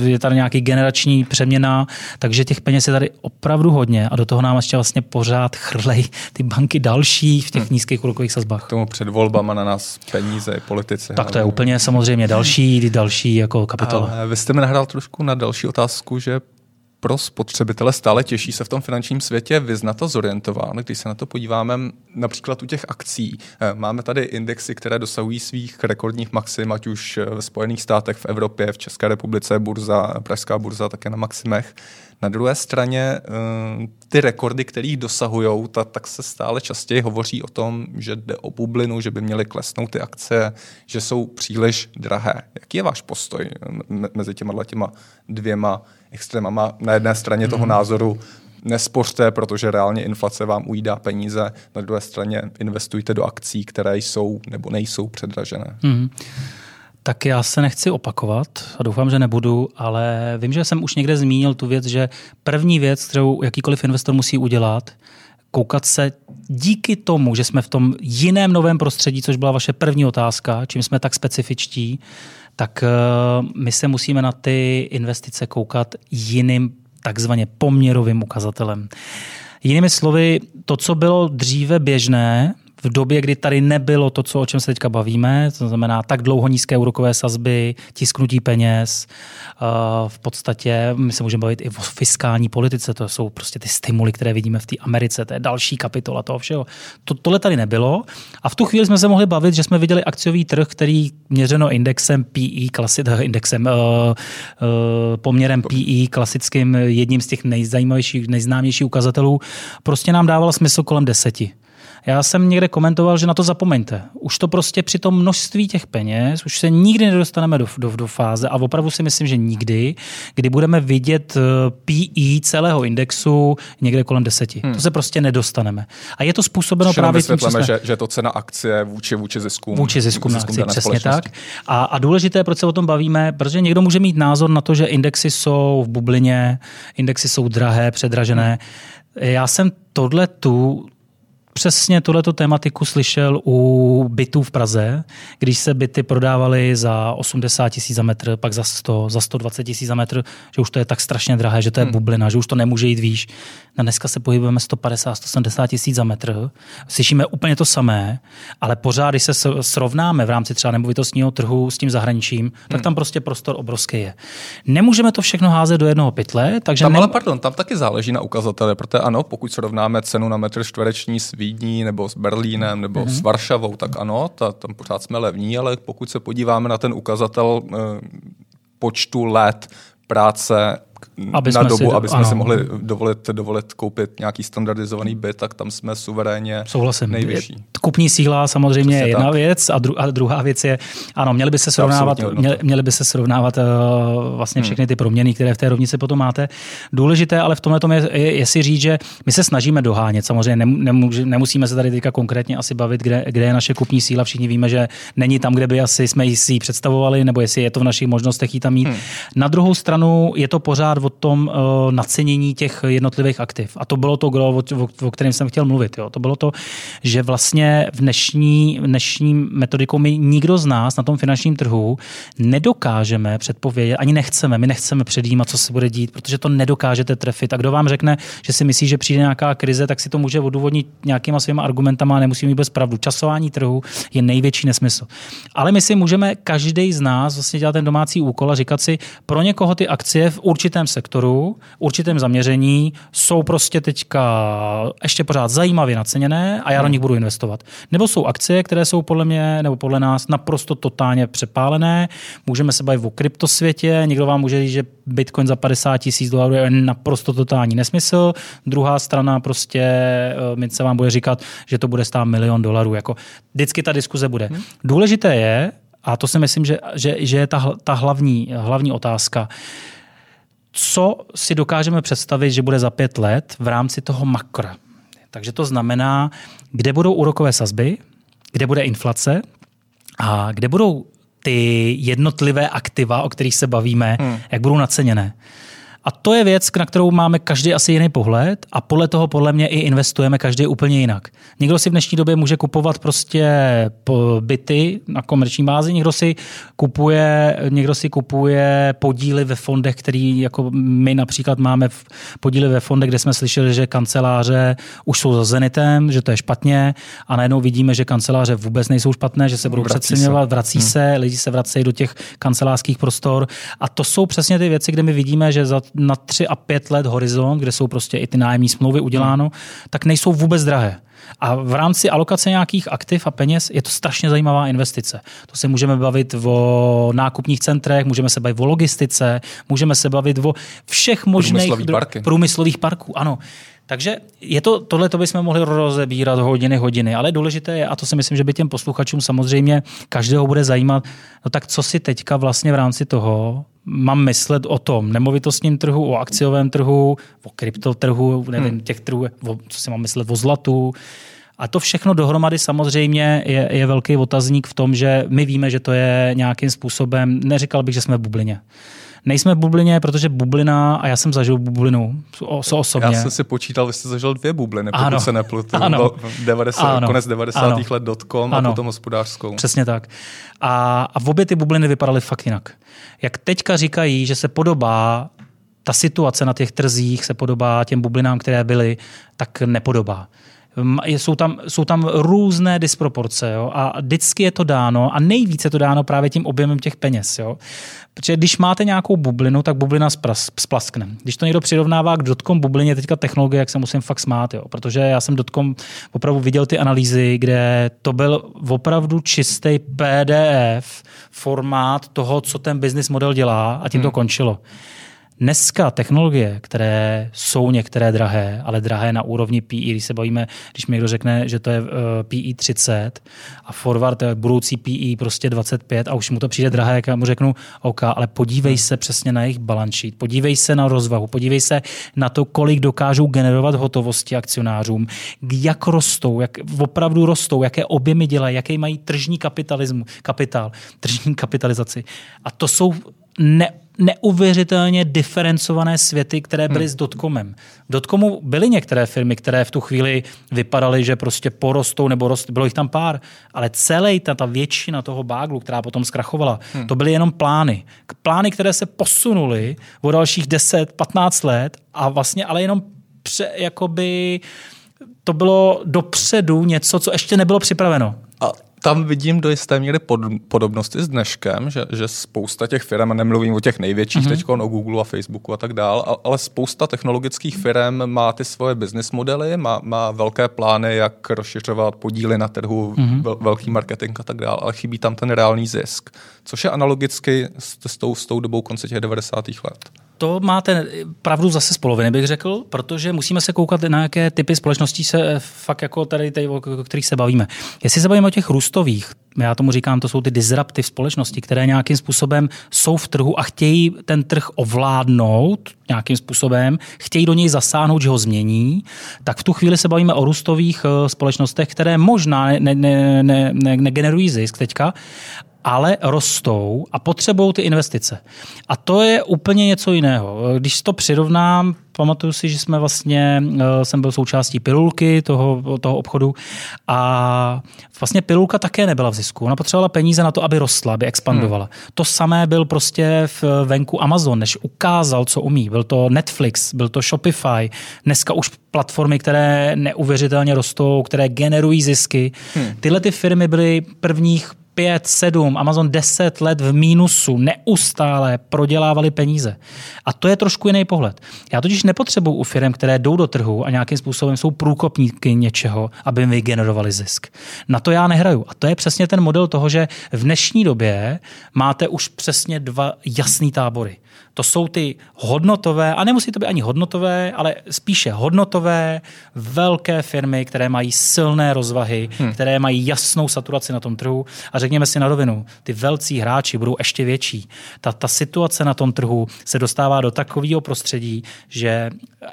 je tady nějaký generační přeměna, takže těch peněz je tady opravdu hodně a do toho nám ještě vlastně pořád chrlej ty banky další v těch hmm. nízkých úrokových sazbách. K tomu před volbama na nás peníze, politici. Tak to je úplně samozřejmě další, další jako kapitola. Ale vy jste mi nahrál trošku na další otázku, že pro spotřebitele stále těžší se v tom finančním světě vyznat a zorientován. Když se na to podíváme například u těch akcí, eh, máme tady indexy, které dosahují svých rekordních maxim, ať už ve Spojených státech, v Evropě, v České republice, burza, Pražská burza také na maximech. Na druhé straně eh, ty rekordy, kterých dosahují, tak se stále častěji hovoří o tom, že jde o bublinu, že by měly klesnout ty akce, že jsou příliš drahé. Jaký je váš postoj mezi těma těma dvěma extrémama? Na jedné straně toho mhm. názoru nespořte, protože reálně inflace vám ujídá peníze, na druhé straně investujte do akcí, které jsou nebo nejsou předražené. Mm. Tak já se nechci opakovat a doufám, že nebudu, ale vím, že jsem už někde zmínil tu věc, že první věc, kterou jakýkoliv investor musí udělat, koukat se díky tomu, že jsme v tom jiném novém prostředí, což byla vaše první otázka, čím jsme tak specifičtí, tak eh, my se musíme na ty investice koukat jiným takzvaně poměrovým ukazatelem. Jinými slovy, to, co bylo dříve běžné, v době, kdy tady nebylo to, co, o čem se teďka bavíme, to znamená tak dlouho nízké úrokové sazby, tisknutí peněz, eh, v podstatě my se můžeme bavit i o fiskální politice, to jsou prostě ty stimuly, které vidíme v té Americe, to je další kapitola toho všeho. To, tohle tady nebylo a v tu chvíli jsme se mohli bavit, že jsme viděli akciový trh, který měřeno indexem PE, klasi, indexem, uh, uh, poměrem PE, klasickým jedním z těch nejzajímavějších, nejznámějších ukazatelů, prostě nám dával smysl kolem deseti. Já jsem někde komentoval, že na to zapomeňte. Už to prostě při tom množství těch peněz, už se nikdy nedostaneme do, do, do fáze a opravdu si myslím, že nikdy, kdy budeme vidět eh, PE celého indexu někde kolem deseti. Hmm. To se prostě nedostaneme. A je to způsobeno Všem právě tím, jsme... že, že to cena akcie vůči, vůči ziskům. Vůči ziskům, ziskům na akci, přesně tak. A, a důležité, proč se o tom bavíme, protože někdo může mít názor na to, že indexy jsou v bublině, indexy jsou drahé, předražené. Hmm. Já jsem tohle tu přesně tuhleto tématiku slyšel u bytů v Praze, když se byty prodávaly za 80 tisíc za metr, pak za 100, za 120 tisíc za metr, že už to je tak strašně drahé, že to je hmm. bublina, že už to nemůže jít výš. Na dneska se pohybujeme 150, 170 tisíc za metr. Slyšíme úplně to samé, ale pořád, když se srovnáme v rámci třeba nemovitostního trhu s tím zahraničím, hmm. tak tam prostě prostor obrovský je. Nemůžeme to všechno házet do jednoho pytle, takže... Tam, ne... ale pardon, tam taky záleží na ukazatele, protože ano, pokud srovnáme cenu na metr čtvereční s Vídní nebo s Berlínem nebo mm-hmm. s Varšavou, tak ano, ta, tam pořád jsme levní, ale pokud se podíváme na ten ukazatel e, počtu let práce aby na dobu, si, aby jsme ano. si mohli dovolit, dovolit koupit nějaký standardizovaný byt, tak tam jsme suverénně Souhlasím. nejvyšší. Kupní síla samozřejmě je jedna tak. věc a, dru, a druhá věc je, ano, měli by se srovnávat, měli, měli by se srovnávat uh, vlastně hmm. všechny ty proměny, které v té rovnici potom máte. Důležité ale v tomhle tom je, je, je si říct, že my se snažíme dohánět. Samozřejmě nemůže, nemusíme se tady teďka konkrétně asi bavit, kde, kde je naše kupní síla. Všichni víme, že není tam, kde by asi jsme si ji představovali, nebo jestli je to v našich možnostech ji tam mít. Hmm. Na druhou stranu je to pořád pořád o tom uh, nacenění těch jednotlivých aktiv. A to bylo to, o, o, o kterém jsem chtěl mluvit. Jo. To bylo to, že vlastně v dnešní, dnešní metodikou my nikdo z nás na tom finančním trhu nedokážeme předpovědět, ani nechceme, my nechceme předjímat, co se bude dít, protože to nedokážete trefit. A kdo vám řekne, že si myslí, že přijde nějaká krize, tak si to může odůvodnit nějakýma svýma argumentama a nemusí mít bez pravdu. Časování trhu je největší nesmysl. Ale my si můžeme každý z nás vlastně dělat ten domácí úkol a říkat si, pro někoho ty akcie v určitém sektoru, určitém zaměření jsou prostě teďka ještě pořád zajímavě naceněné a já do hmm. nich budu investovat. Nebo jsou akcie, které jsou podle mě nebo podle nás naprosto totálně přepálené. Můžeme se bavit o kryptosvětě, někdo vám může říct, že Bitcoin za 50 tisíc dolarů je naprosto totální nesmysl. Druhá strana prostě eh, mince vám bude říkat, že to bude stát milion dolarů. Jako vždycky ta diskuze bude. Hmm. Důležité je, a to si myslím, že, že, že je ta, ta hlavní, hlavní otázka, co si dokážeme představit, že bude za pět let v rámci toho makra. Takže to znamená, kde budou úrokové sazby, kde bude inflace a kde budou ty jednotlivé aktiva, o kterých se bavíme, hmm. jak budou naceněné. A to je věc, na kterou máme každý asi jiný pohled a podle toho podle mě i investujeme každý úplně jinak. Někdo si v dnešní době může kupovat prostě byty na komerční bázi, někdo si kupuje, někdo si kupuje podíly ve fondech, který jako my například máme v podíly ve fondech, kde jsme slyšeli, že kanceláře už jsou za Zenitem, že to je špatně a najednou vidíme, že kanceláře vůbec nejsou špatné, že se budou přeceňovat, vrací hmm. se, lidi se vracejí do těch kancelářských prostor a to jsou přesně ty věci, kde my vidíme, že za na tři a pět let horizont, kde jsou prostě i ty nájemní smlouvy uděláno, hmm. tak nejsou vůbec drahé. A v rámci alokace nějakých aktiv a peněz je to strašně zajímavá investice. To se můžeme bavit o nákupních centrech, můžeme se bavit o logistice, můžeme se bavit o všech možných průmyslových, parky. průmyslových parků. Ano. Takže je to, tohle to bychom mohli rozebírat hodiny, hodiny, ale důležité je, a to si myslím, že by těm posluchačům samozřejmě každého bude zajímat, no tak co si teďka vlastně v rámci toho mám myslet o tom nemovitostním trhu, o akciovém trhu, o kryptotrhu, nevím, hmm. těch trhů, o, co si mám myslet o zlatu. A to všechno dohromady samozřejmě je, je velký otazník v tom, že my víme, že to je nějakým způsobem, neříkal bych, že jsme v bublině. Nejsme v bublině, protože bublina, a já jsem zažil bublinu so osobně. Já jsem si počítal, vy jste zažil dvě bubliny, pokud ano. se neplutu. Ano. 90, ano. Konec 90. Ano. let dotcom ano. a potom hospodářskou. Přesně tak. A, a v obě ty bubliny vypadaly fakt jinak. Jak teďka říkají, že se podobá ta situace na těch trzích se podobá těm bublinám, které byly, tak nepodobá. Jsou tam, jsou tam různé disproporce jo? a vždycky je to dáno a nejvíce je to dáno právě tím objemem těch peněz. Jo? Protože když máte nějakou bublinu, tak bublina splaskne. Když to někdo přirovnává k dotkom bublině, teďka technologie, jak se musím fakt smát, jo? protože já jsem dotkom opravdu viděl ty analýzy, kde to byl opravdu čistý PDF formát toho, co ten business model dělá a tím to hmm. končilo. Dneska technologie, které jsou některé drahé, ale drahé na úrovni PI, když se bavíme, když mi někdo řekne, že to je uh, PI 30 a forward je budoucí PI prostě 25 a už mu to přijde drahé, jak já mu řeknu, OK, ale podívej se přesně na jejich balance sheet, podívej se na rozvahu, podívej se na to, kolik dokážou generovat hotovosti akcionářům, jak rostou, jak opravdu rostou, jaké objemy dělají, jaký mají tržní kapitalismu, kapitál, tržní kapitalizaci. A to jsou ne, neuvěřitelně diferencované světy, které byly hmm. s dotcomem. V dotcomu byly některé firmy, které v tu chvíli vypadaly, že prostě porostou nebo rost, bylo jich tam pár, ale celý ta, ta většina toho báglu, která potom zkrachovala, hmm. to byly jenom plány. Plány, které se posunuly o dalších 10-15 let a vlastně ale jenom pře, jakoby to bylo dopředu něco, co ještě nebylo připraveno. A tam vidím do jisté míry pod, podobnosti s dneškem, že, že spousta těch firm, nemluvím o těch největších mm-hmm. teď, o Google a Facebooku a tak dál, ale spousta technologických firm má ty svoje business modely, má, má velké plány, jak rozšiřovat podíly na trhu, mm-hmm. vel, velký marketing a tak dál, ale chybí tam ten reálný zisk, což je analogicky s, s, tou, s tou dobou konce těch 90. let to máte pravdu zase z poloviny, bych řekl, protože musíme se koukat na jaké typy společností se fakt jako tady, tady o kterých se bavíme. Jestli se bavíme o těch růstových, já tomu říkám, to jsou ty disruptiv společnosti, které nějakým způsobem jsou v trhu a chtějí ten trh ovládnout nějakým způsobem, chtějí do něj zasáhnout, že ho změní, tak v tu chvíli se bavíme o růstových eh, společnostech, které možná negenerují ne, ne, ne, ne zisk teďka, ale rostou a potřebují ty investice. A to je úplně něco jiného. Když to přirovnám, pamatuju si, že jsme vlastně, eh, jsem byl součástí pilulky toho, toho obchodu a vlastně pilulka také nebyla v zisku. Ona potřebovala peníze na to, aby rostla, aby expandovala. Hmm. To samé byl prostě v venku Amazon, než ukázal, co umí. Byl to Netflix, byl to Shopify, dneska už platformy, které neuvěřitelně rostou, které generují zisky. Hmm. Tyhle ty firmy byly prvních 5, 7, Amazon 10 let v mínusu, neustále prodělávali peníze. A to je trošku jiný pohled. Já totiž nepotřebuji u firm, které jdou do trhu a nějakým způsobem jsou průkopníky něčeho, aby mi generovali zisk. Na to já nehraju. A to je přesně ten model toho, že v dnešní době máte už přesně dva jasný tábory. To jsou ty hodnotové, a nemusí to být ani hodnotové, ale spíše hodnotové, velké firmy, které mají silné rozvahy, hmm. které mají jasnou saturaci na tom trhu. A řekněme si na rovinu, ty velcí hráči budou ještě větší. Ta, ta situace na tom trhu se dostává do takového prostředí, že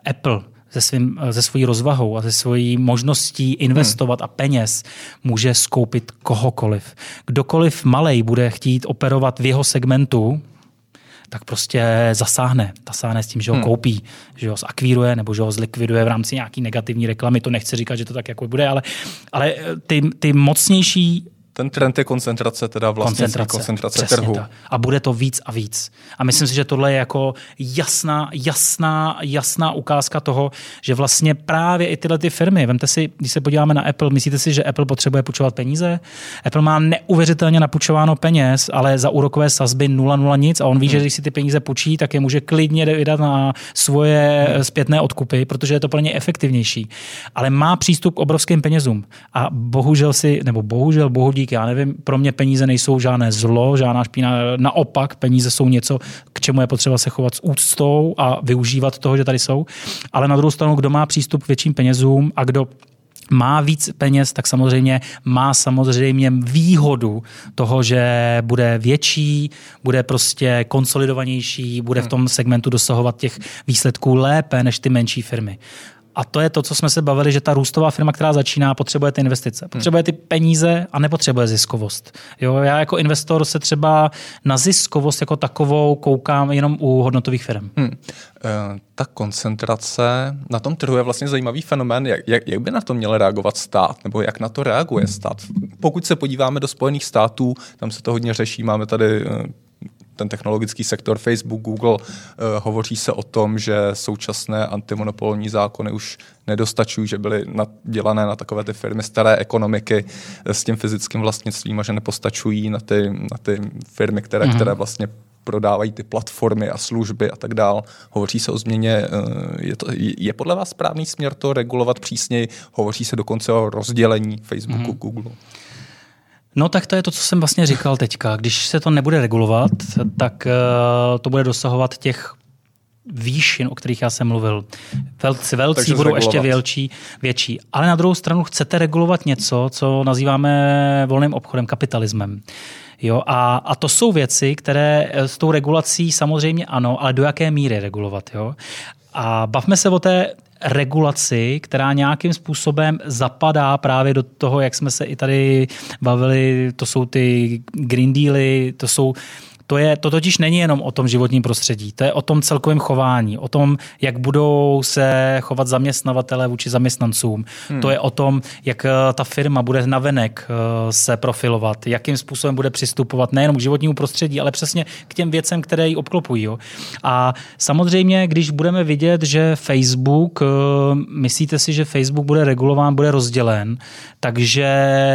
Apple se, svým, se svojí rozvahou a se svojí možností investovat hmm. a peněz může skoupit kohokoliv. Kdokoliv malej bude chtít operovat v jeho segmentu, tak prostě zasáhne. Zasáhne s tím, že ho hmm. koupí, že ho zakvíruje nebo že ho zlikviduje v rámci nějaký negativní reklamy. To nechci říkat, že to tak jako bude, ale, ale ty, ty mocnější ten trend je koncentrace, teda vlastně koncentrace, koncentrace trhu. Tak. A bude to víc a víc. A myslím si, že tohle je jako jasná, jasná, jasná ukázka toho, že vlastně právě i tyhle ty firmy, vemte si, když se podíváme na Apple, myslíte si, že Apple potřebuje půjčovat peníze? Apple má neuvěřitelně napůjčováno peněz, ale za úrokové sazby 0,0 nic a on ví, hmm. že když si ty peníze půjčí, tak je může klidně vydat na svoje hmm. zpětné odkupy, protože je to pro ně efektivnější. Ale má přístup k obrovským penězům. A bohužel si, nebo bohužel, bohužel dík, já nevím, pro mě peníze nejsou žádné zlo, žádná špína, naopak peníze jsou něco, k čemu je potřeba se chovat s úctou a využívat toho, že tady jsou. Ale na druhou stranu, kdo má přístup k větším penězům a kdo má víc peněz, tak samozřejmě má samozřejmě výhodu toho, že bude větší, bude prostě konsolidovanější, bude v tom segmentu dosahovat těch výsledků lépe než ty menší firmy. A to je to, co jsme se bavili, že ta růstová firma, která začíná, potřebuje ty investice. Potřebuje ty peníze a nepotřebuje ziskovost. Jo, já jako investor se třeba na ziskovost jako takovou koukám jenom u hodnotových firm. Hmm. E, ta koncentrace na tom trhu je vlastně zajímavý fenomén. Jak, jak, jak by na to měl reagovat stát? Nebo jak na to reaguje stát? Pokud se podíváme do Spojených států, tam se to hodně řeší. Máme tady eh, ten technologický sektor, Facebook, Google, eh, hovoří se o tom, že současné antimonopolní zákony už nedostačují, že byly dělané na takové ty firmy staré ekonomiky s tím fyzickým vlastnictvím a že nepostačují na ty, na ty firmy, které, mm-hmm. které vlastně prodávají ty platformy a služby a tak dál. Hovoří se o změně, eh, je, to, je podle vás správný směr to regulovat přísněji? Hovoří se dokonce o rozdělení Facebooku, mm-hmm. Google. No tak to je to, co jsem vlastně říkal teďka. Když se to nebude regulovat, tak uh, to bude dosahovat těch výšin, o kterých já jsem mluvil. Velcí Takže budou ještě větší, větší. Ale na druhou stranu chcete regulovat něco, co nazýváme volným obchodem, kapitalismem. Jo, a, a to jsou věci, které eh, s tou regulací samozřejmě ano, ale do jaké míry regulovat. Jo? A bavme se o té regulaci, která nějakým způsobem zapadá právě do toho, jak jsme se i tady bavili, to jsou ty Green Dealy, to jsou to, je, to totiž není jenom o tom životním prostředí, to je o tom celkovém chování, o tom, jak budou se chovat zaměstnavatele vůči zaměstnancům. Hmm. To je o tom, jak eh, ta firma bude navenek eh, se profilovat, jakým způsobem bude přistupovat nejenom k životnímu prostředí, ale přesně k těm věcem, které ji obklopují. Jo. A samozřejmě, když budeme vidět, že Facebook, eh, myslíte si, že Facebook bude regulován, bude rozdělen, takže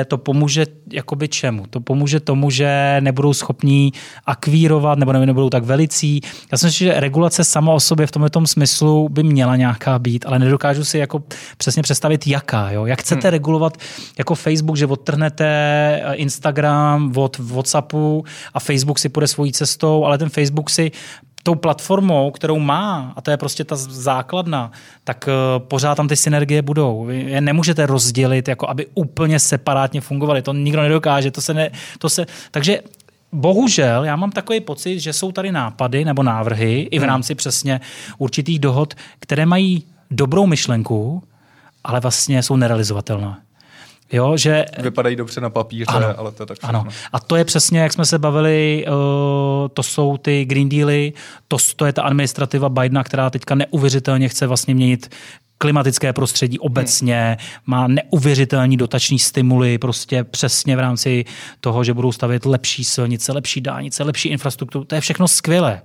to pomůže jakoby čemu? To pomůže tomu, že nebudou schopní akvírovat nebo nebudou tak velicí. Já si myslím, že regulace sama o sobě v tomto smyslu by měla nějaká být, ale nedokážu si jako přesně představit, jaká. Jo? Jak chcete hmm. regulovat jako Facebook, že odtrhnete eh, Instagram od WhatsAppu a Facebook si půjde svojí cestou, ale ten Facebook si tou platformou, kterou má, a to je prostě ta základna, tak uh, pořád tam ty synergie budou. Vy je nemůžete rozdělit, jako aby úplně separátně fungovaly. To nikdo nedokáže. To se ne, to se, takže Bohužel, já mám takový pocit, že jsou tady nápady nebo návrhy i v hmm. rámci přesně určitých dohod, které mají dobrou myšlenku, ale vlastně jsou nerealizovatelné. Jo, že... Vypadají dobře na papíře, ano, ale to je tak Ano. A to je přesně, jak jsme se bavili, uh, to jsou ty Green Dealy, to, to je ta administrativa Bidena, která teďka neuvěřitelně chce vlastně měnit klimatické prostředí obecně, má neuvěřitelní dotační stimuly prostě přesně v rámci toho, že budou stavět lepší silnice, lepší dálnice, lepší infrastrukturu. To je všechno skvělé.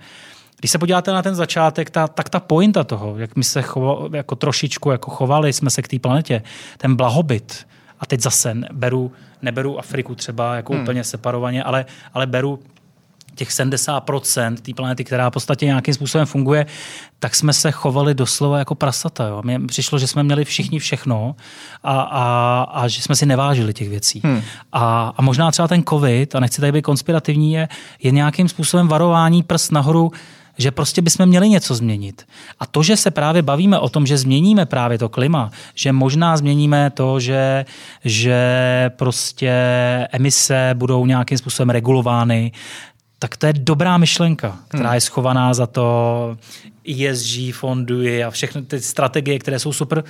Když se podíváte na ten začátek, ta, tak ta pointa toho, jak my se chovo, jako trošičku jako chovali jsme se k té planetě, ten blahobyt, a teď zase beru, neberu Afriku třeba jako hmm. úplně separovaně, ale, ale beru těch 70% té planety, která v podstatě nějakým způsobem funguje, tak jsme se chovali doslova jako prasata. Jo. Mně přišlo, že jsme měli všichni všechno a, a, a že jsme si nevážili těch věcí. Hmm. A, a možná třeba ten covid, a nechci tady být konspirativní, je, je nějakým způsobem varování prst nahoru, že prostě bychom měli něco změnit. A to, že se právě bavíme o tom, že změníme právě to klima, že možná změníme to, že, že prostě emise budou nějakým způsobem regulovány, tak to je dobrá myšlenka, která hmm. je schovaná za to ESG fondy a všechny ty strategie, které jsou super.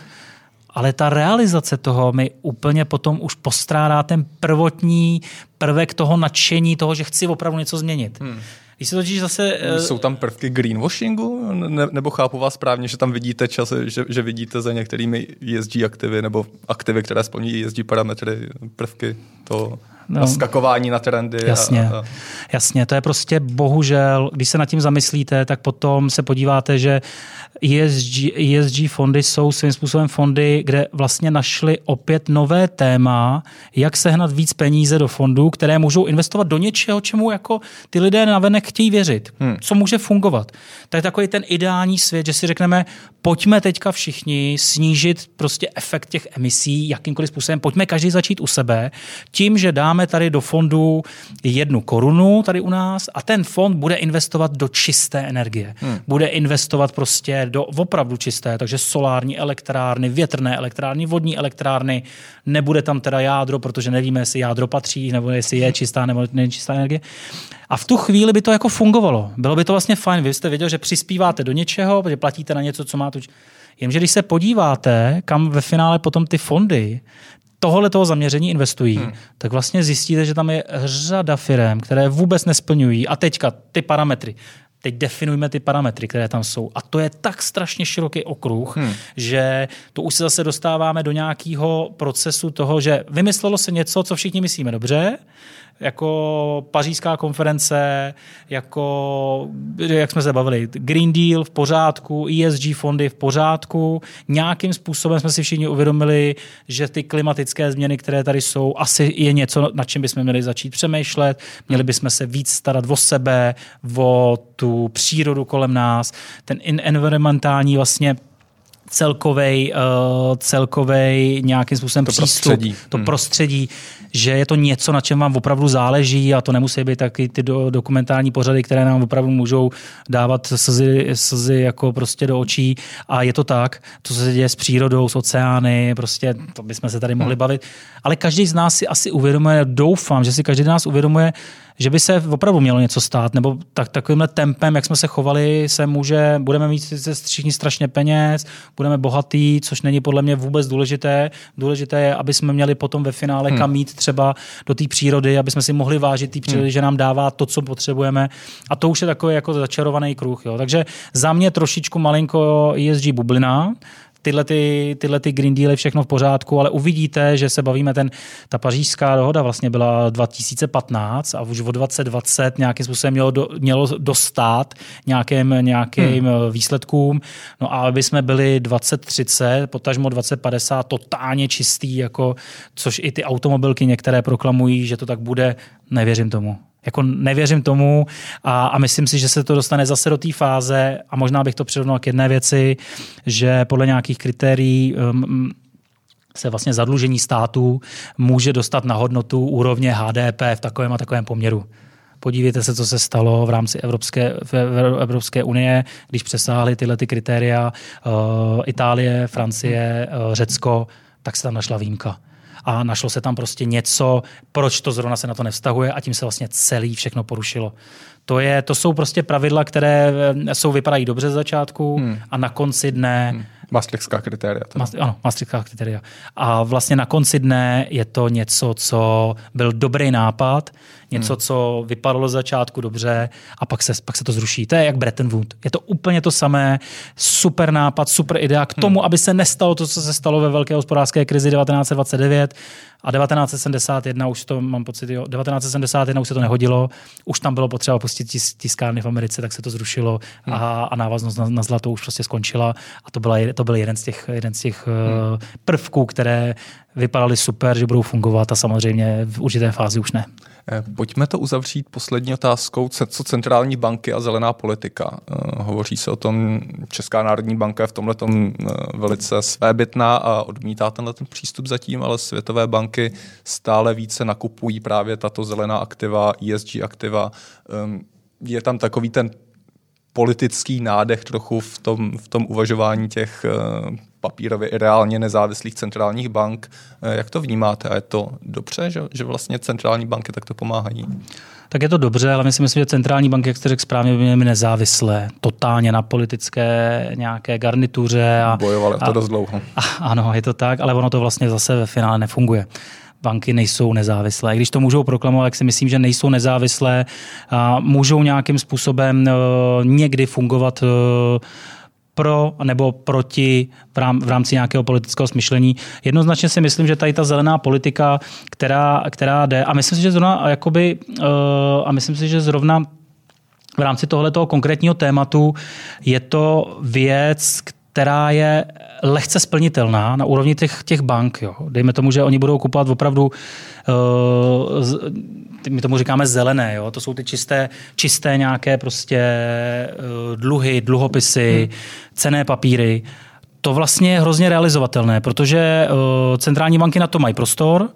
Ale ta realizace toho mi úplně potom už postrádá ten prvotní prvek toho nadšení, toho, že chci opravdu něco změnit. Hmm. Když se totiž zase... Jsou tam prvky greenwashingu? Ne, nebo chápu vás správně, že tam vidíte čas, že, že vidíte za některými ESG aktivy nebo aktivy, které splní ESG parametry, prvky toho no. skakování na trendy. Jasně, a, a... jasně, to je prostě bohužel, když se nad tím zamyslíte, tak potom se podíváte, že ESG, ESG fondy jsou svým způsobem fondy, kde vlastně našli opět nové téma, jak sehnat víc peníze do fondů, které můžou investovat do něčeho, čemu jako ty lidé navenek chtějí věřit, hmm. co může fungovat. To je takový ten ideální svět, že si řekneme, pojďme teďka všichni snížit prostě efekt těch emisí jakýmkoliv způsobem, pojďme každý začít u sebe, tím, že dáme tady do fondu jednu korunu tady u nás a ten fond bude investovat do čisté energie. Hmm. Bude investovat prostě do opravdu čisté, takže solární elektrárny, větrné elektrárny, vodní elektrárny, nebude tam teda jádro, protože nevíme, jestli jádro patří, nebo jestli je čistá nebo není čistá energie. A v tu chvíli by to jako fungovalo. Bylo by to vlastně fajn. Vy jste věděl, že přispíváte do něčeho, že platíte na něco, co má tu. Jenže když se podíváte, kam ve finále potom ty fondy tohle toho zaměření investují, hmm. tak vlastně zjistíte, že tam je řada firm, které vůbec nesplňují. A teďka ty parametry teď definujme ty parametry, které tam jsou. A to je tak strašně široký okruh, hmm. že to už se zase dostáváme do nějakého procesu toho, že vymyslelo se něco, co všichni myslíme dobře, jako pařížská konference, jako, jak jsme se bavili, Green Deal v pořádku, ESG fondy v pořádku. Nějakým způsobem jsme si všichni uvědomili, že ty klimatické změny, které tady jsou, asi je něco, na čem bychom měli začít přemýšlet. Měli bychom se víc starat o sebe, o tu přírodu kolem nás. Ten environmentální vlastně celkovej, uh, celkovej nějakým způsobem to přístup, prostředí. to hmm. prostředí, že je to něco, na čem vám opravdu záleží a to nemusí být taky ty do, dokumentální pořady, které nám opravdu můžou dávat slzy, slzy jako prostě do očí a je to tak, co se děje s přírodou, s oceány, prostě to bychom se tady mohli hmm. bavit. Ale každý z nás si asi uvědomuje, doufám, že si každý z nás uvědomuje, že by se opravdu mělo něco stát, nebo tak, takovýmhle tempem, jak jsme se chovali, se může, budeme mít všichni strašně peněz, budeme bohatý, což není podle mě vůbec důležité. Důležité je, aby jsme měli potom ve finále hmm. kam mít třeba do té přírody, aby jsme si mohli vážit té přírody, hmm. že nám dává to, co potřebujeme. A to už je takový jako začarovaný kruh. Jo. Takže za mě trošičku malinko ESG bublina, tyhle, ty, tyhle ty Green Dealy, všechno v pořádku, ale uvidíte, že se bavíme, ten, ta pařížská dohoda vlastně byla 2015 a už v 2020 nějakým způsobem mělo, do, mělo dostat nějakým, nějakým hmm. výsledkům. No a aby jsme byli 2030, potažmo 2050 totálně čistý, jako, což i ty automobilky některé proklamují, že to tak bude, nevěřím tomu. Jako nevěřím tomu a, a myslím si, že se to dostane zase do té fáze a možná bych to přirovnal k jedné věci, že podle nějakých kritérií um, se vlastně zadlužení států může dostat na hodnotu úrovně HDP v takovém a takovém poměru. Podívejte se, co se stalo v rámci Evropské, v Evropské unie, když přesáhly tyhle ty kritéria uh, Itálie, Francie, uh, Řecko, tak se tam našla výjimka a našlo se tam prostě něco, proč to zrovna se na to nevztahuje a tím se vlastně celý všechno porušilo. To, je, to jsou prostě pravidla, které eh, jsou vypadají dobře z začátku hmm. a na konci dne hmm Maastrichtská kritéria. Mas, ano, Maastrichtská kritéria. A vlastně na konci dne je to něco, co byl dobrý nápad, něco, hmm. co vypadalo z začátku dobře a pak se, pak se to zruší. To je jak Bretton Woods. Je to úplně to samé, super nápad, super idea k tomu, hmm. aby se nestalo to, co se stalo ve velké hospodářské krizi 1929 a 1971 už to, mám pocit, jo, 1971 už se to nehodilo, už tam bylo potřeba pustit tis, tiskárny v Americe, tak se to zrušilo hmm. a, a návaznost na, na zlato už prostě skončila a to, byla, to byl jeden z těch, jeden z těch hmm. uh, prvků, které vypadaly super, že budou fungovat a samozřejmě v určité fázi už ne. Eh, pojďme to uzavřít poslední otázkou, co centrální banky a zelená politika. Eh, hovoří se o tom, Česká národní banka je v tomhle velice svébytná a odmítá tenhle ten přístup zatím, ale světové banky stále více nakupují právě tato zelená aktiva, ESG aktiva. Ehm, je tam takový ten politický nádech trochu v tom, v tom uvažování těch eh, papírově i reálně nezávislých centrálních bank. Eh, jak to vnímáte? A je to dobře, že, že vlastně centrální banky takto pomáhají? Tak je to dobře, ale my si myslím, že centrální banky, jak jste řekl správně, by měly nezávislé, totálně na politické nějaké garnituře. A, Bojovali to dost dlouho. A, ano, je to tak, ale ono to vlastně zase ve finále nefunguje banky nejsou nezávislé. Když to můžou proklamovat, tak si myslím, že nejsou nezávislé a můžou nějakým způsobem uh, někdy fungovat uh, pro nebo proti v rámci nějakého politického smyšlení. Jednoznačně si myslím, že tady ta zelená politika, která, která jde, a myslím si, že zrovna, jakoby, uh, a myslím si, že zrovna v rámci tohoto konkrétního tématu je to věc, která je lehce splnitelná na úrovni těch, těch bank. Jo. Dejme tomu, že oni budou kupovat opravdu, uh, my tomu říkáme zelené, jo. to jsou ty čisté, čisté nějaké prostě uh, dluhy, dluhopisy, hmm. cené papíry. To vlastně je hrozně realizovatelné, protože uh, centrální banky na to mají prostor,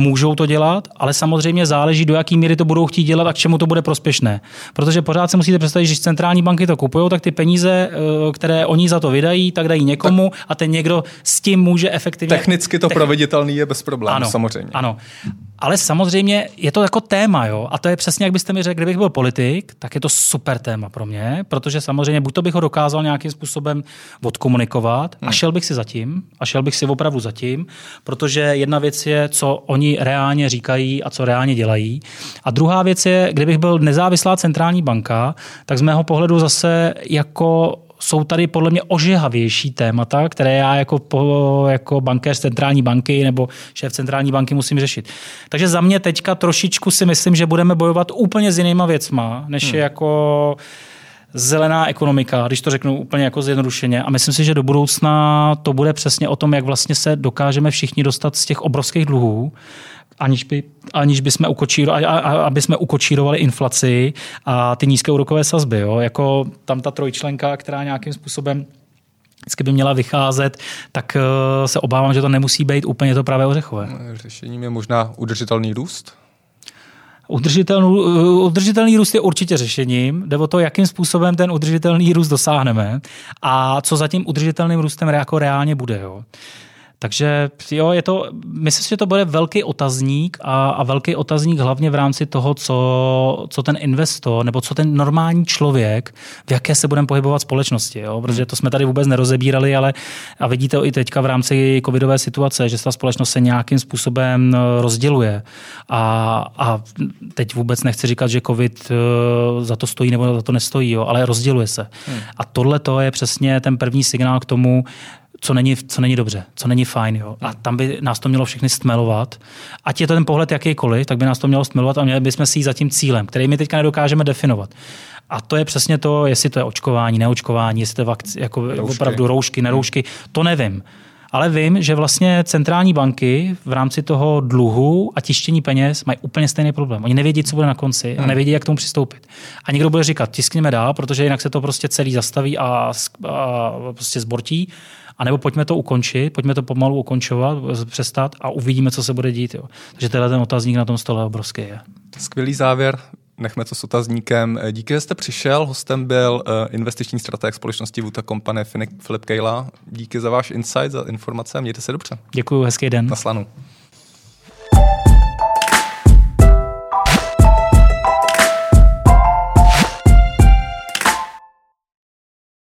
můžou to dělat, ale samozřejmě záleží, do jaké míry to budou chtít dělat a k čemu to bude prospěšné. Protože pořád se musíte představit, že centrální banky to kupují, tak ty peníze, eh, které oni za to vydají, tak dají někomu a ten někdo s tím může efektivně. Technicky to Techn... proveditelný je bez problémů, ano, samozřejmě. Ano. Ale samozřejmě je to jako téma, jo. A to je přesně, jak byste mi řekl, kdybych byl politik, tak je to super téma pro mě, protože samozřejmě buď to bych ho dokázal nějakým způsobem odkomunikovat a hmm. šel bych si zatím, a šel bych si opravdu zatím, protože jedna věc je, co oni reálně říkají a co reálně dělají. A druhá věc je, kdybych byl nezávislá centrální banka, tak z mého pohledu zase jako jsou tady podle mě ožehavější témata, které já jako, po, jako bankéř centrální banky nebo šéf centrální banky musím řešit. Takže za mě teďka trošičku si myslím, že budeme bojovat úplně s jinýma věcma, než hmm. je jako zelená ekonomika, když to řeknu úplně jako zjednodušeně. A myslím si, že do budoucna to bude přesně o tom, jak vlastně se dokážeme všichni dostat z těch obrovských dluhů, aniž by, aniž by jsme ukočírovali, aby jsme ukočírovali inflaci a ty nízké úrokové sazby. Jo? Jako tam ta trojčlenka, která nějakým způsobem vždycky by měla vycházet, tak eh, se obávám, že to nemusí být úplně to pravé ořechové. Řešením je možná udržitelný růst? Udržitelný, udržitelný růst je určitě řešením. Jde o to, jakým způsobem ten udržitelný růst dosáhneme a co za tím udržitelným růstem jako reálně bude. Jo. Takže jo, je to, myslím si, že to bude velký otazník a, a velký otazník hlavně v rámci toho, co, co ten investor nebo co ten normální člověk, v jaké se budeme pohybovat společnosti. Jo? Protože to jsme tady vůbec nerozebírali, ale a vidíte i teďka v rámci covidové situace, že ta společnost se nějakým způsobem eh, rozděluje. A, a teď vůbec nechci říkat, že covid eh, za to stojí nebo za to nestojí, jo? ale rozděluje se. Hmm. A tohle to je přesně ten první signál k tomu, co není, co není dobře, co není fajn. Jo. A tam by nás to mělo všechny stmelovat. Ať je to ten pohled jakýkoliv, tak by nás to mělo stmelovat a měli bychom si jít za tím cílem, který my teďka nedokážeme definovat. A to je přesně to, jestli to je očkování, neočkování, jestli to je vakc, jako roušky. opravdu roušky, neroušky, to nevím. Ale vím, že vlastně centrální banky v rámci toho dluhu a tištění peněz mají úplně stejný problém. Oni nevědí, co bude na konci a hmm. nevědí, jak k tomu přistoupit. A někdo bude říkat, tiskněme dál, protože jinak se to prostě celý zastaví a, a prostě zbortí. A nebo pojďme to ukončit, pojďme to pomalu ukončovat, přestat a uvidíme, co se bude dít. Jo. Takže tenhle ten otazník na tom stole obrovský je. Skvělý závěr. Nechme to s otazníkem. Díky, že jste přišel. Hostem byl uh, investiční strateg společnosti Vuta Company Filip Kejla. Díky za váš insight, za informace a mějte se dobře. Děkuji, hezký den. Na slanu.